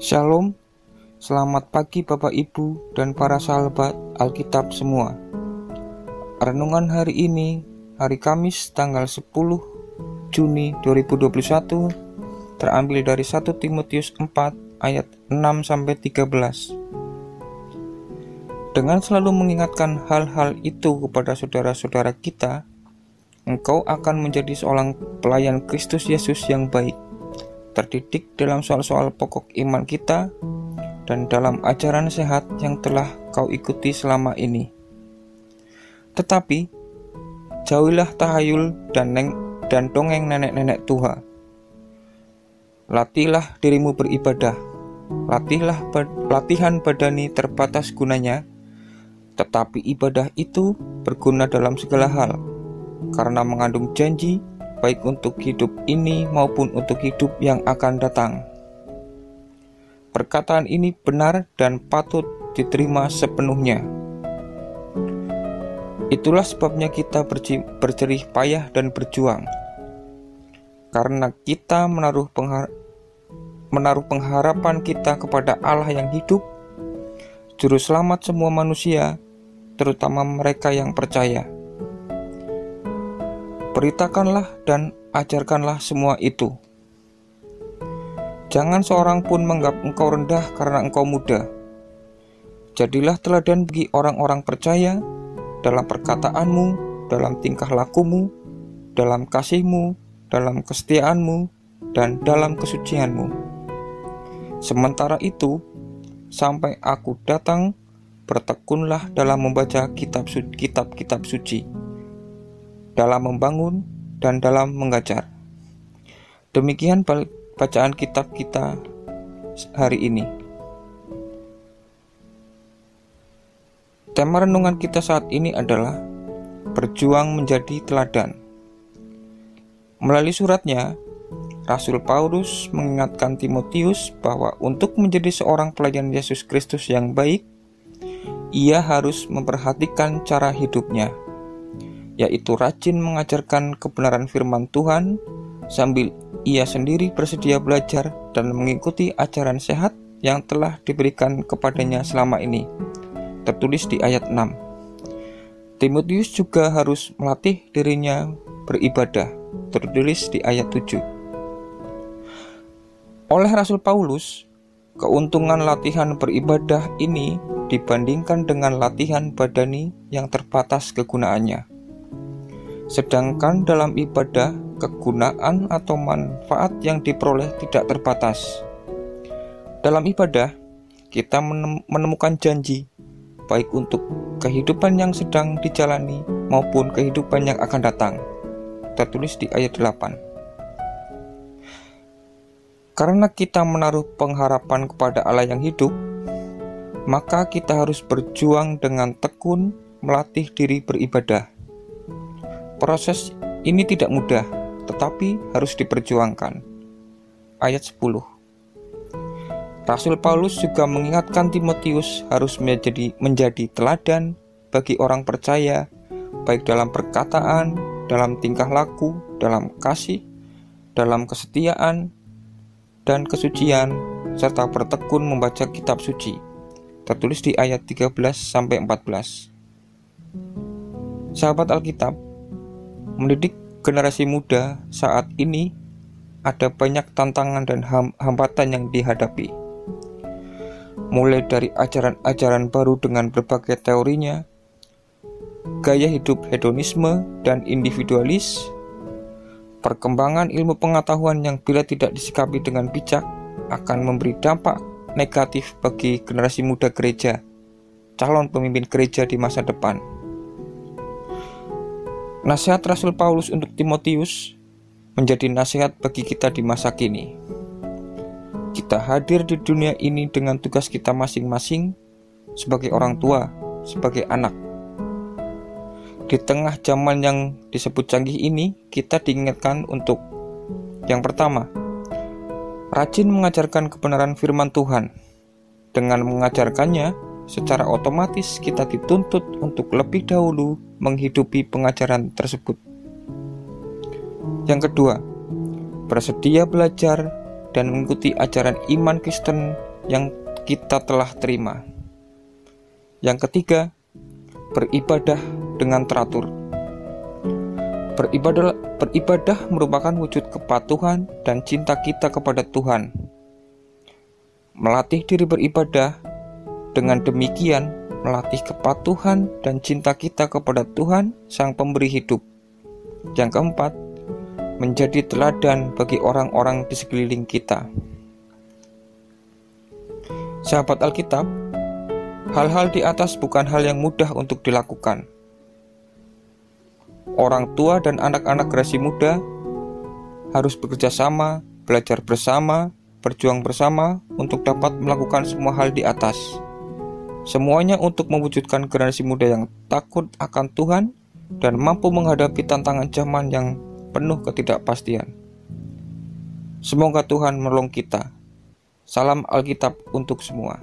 Shalom, selamat pagi Bapak Ibu dan para sahabat Alkitab semua. Renungan hari ini, hari Kamis tanggal 10 Juni 2021, terambil dari 1 Timotius 4 ayat 6 sampai 13. Dengan selalu mengingatkan hal-hal itu kepada saudara-saudara kita, engkau akan menjadi seorang pelayan Kristus Yesus yang baik terdidik dalam soal-soal pokok iman kita dan dalam ajaran sehat yang telah kau ikuti selama ini. Tetapi, jauhilah tahayul dan, neng, dan dongeng nenek-nenek tua. Latihlah dirimu beribadah. Latihlah latihan badani terbatas gunanya, tetapi ibadah itu berguna dalam segala hal, karena mengandung janji baik untuk hidup ini maupun untuk hidup yang akan datang. Perkataan ini benar dan patut diterima sepenuhnya. Itulah sebabnya kita berjerih payah dan berjuang. Karena kita menaruh, penghar menaruh pengharapan kita kepada Allah yang hidup, Juru Selamat semua manusia, terutama mereka yang percaya. Beritakanlah dan ajarkanlah semua itu. Jangan seorang pun menganggap engkau rendah karena engkau muda. Jadilah teladan bagi orang-orang percaya dalam perkataanmu, dalam tingkah lakumu, dalam kasihmu, dalam kesetiaanmu, dan dalam kesucianmu. Sementara itu, sampai aku datang, bertekunlah dalam membaca kitab-kitab suci dalam membangun, dan dalam mengajar. Demikian bacaan kitab kita hari ini. Tema renungan kita saat ini adalah berjuang menjadi teladan. Melalui suratnya, Rasul Paulus mengingatkan Timotius bahwa untuk menjadi seorang pelayan Yesus Kristus yang baik, ia harus memperhatikan cara hidupnya yaitu rajin mengajarkan kebenaran firman Tuhan sambil ia sendiri bersedia belajar dan mengikuti ajaran sehat yang telah diberikan kepadanya selama ini. Tertulis di ayat 6. Timotius juga harus melatih dirinya beribadah. Tertulis di ayat 7. Oleh Rasul Paulus, keuntungan latihan beribadah ini dibandingkan dengan latihan badani yang terbatas kegunaannya. Sedangkan dalam ibadah, kegunaan atau manfaat yang diperoleh tidak terbatas. Dalam ibadah, kita menemukan janji, baik untuk kehidupan yang sedang dijalani maupun kehidupan yang akan datang. Tertulis di ayat 8. Karena kita menaruh pengharapan kepada Allah yang hidup, maka kita harus berjuang dengan tekun melatih diri beribadah Proses ini tidak mudah, tetapi harus diperjuangkan. Ayat 10 Rasul Paulus juga mengingatkan Timotius harus menjadi, menjadi teladan bagi orang percaya, baik dalam perkataan, dalam tingkah laku, dalam kasih, dalam kesetiaan, dan kesucian, serta bertekun membaca kitab suci. Tertulis di ayat 13 sampai 14. Sahabat Alkitab, Mendidik generasi muda saat ini ada banyak tantangan dan hambatan yang dihadapi. Mulai dari ajaran-ajaran baru dengan berbagai teorinya, gaya hidup hedonisme dan individualis, perkembangan ilmu pengetahuan yang bila tidak disikapi dengan bijak akan memberi dampak negatif bagi generasi muda gereja, calon pemimpin gereja di masa depan. Nasihat Rasul Paulus untuk Timotius menjadi nasihat bagi kita di masa kini. Kita hadir di dunia ini dengan tugas kita masing-masing sebagai orang tua, sebagai anak. Di tengah zaman yang disebut canggih ini, kita diingatkan untuk yang pertama, rajin mengajarkan kebenaran firman Tuhan. Dengan mengajarkannya, secara otomatis kita dituntut untuk lebih dahulu menghidupi pengajaran tersebut. Yang kedua, bersedia belajar dan mengikuti ajaran iman Kristen yang kita telah terima. Yang ketiga, beribadah dengan teratur. Beribadah, beribadah merupakan wujud kepatuhan dan cinta kita kepada Tuhan. Melatih diri beribadah dengan demikian melatih kepatuhan dan cinta kita kepada Tuhan, Sang Pemberi hidup. Yang keempat, menjadi teladan bagi orang-orang di sekeliling kita. Sahabat Alkitab, hal-hal di atas bukan hal yang mudah untuk dilakukan. Orang tua dan anak-anak generasi muda harus bekerja sama, belajar bersama, berjuang bersama untuk dapat melakukan semua hal di atas. Semuanya untuk mewujudkan generasi muda yang takut akan Tuhan dan mampu menghadapi tantangan zaman yang penuh ketidakpastian. Semoga Tuhan menolong kita. Salam Alkitab untuk semua.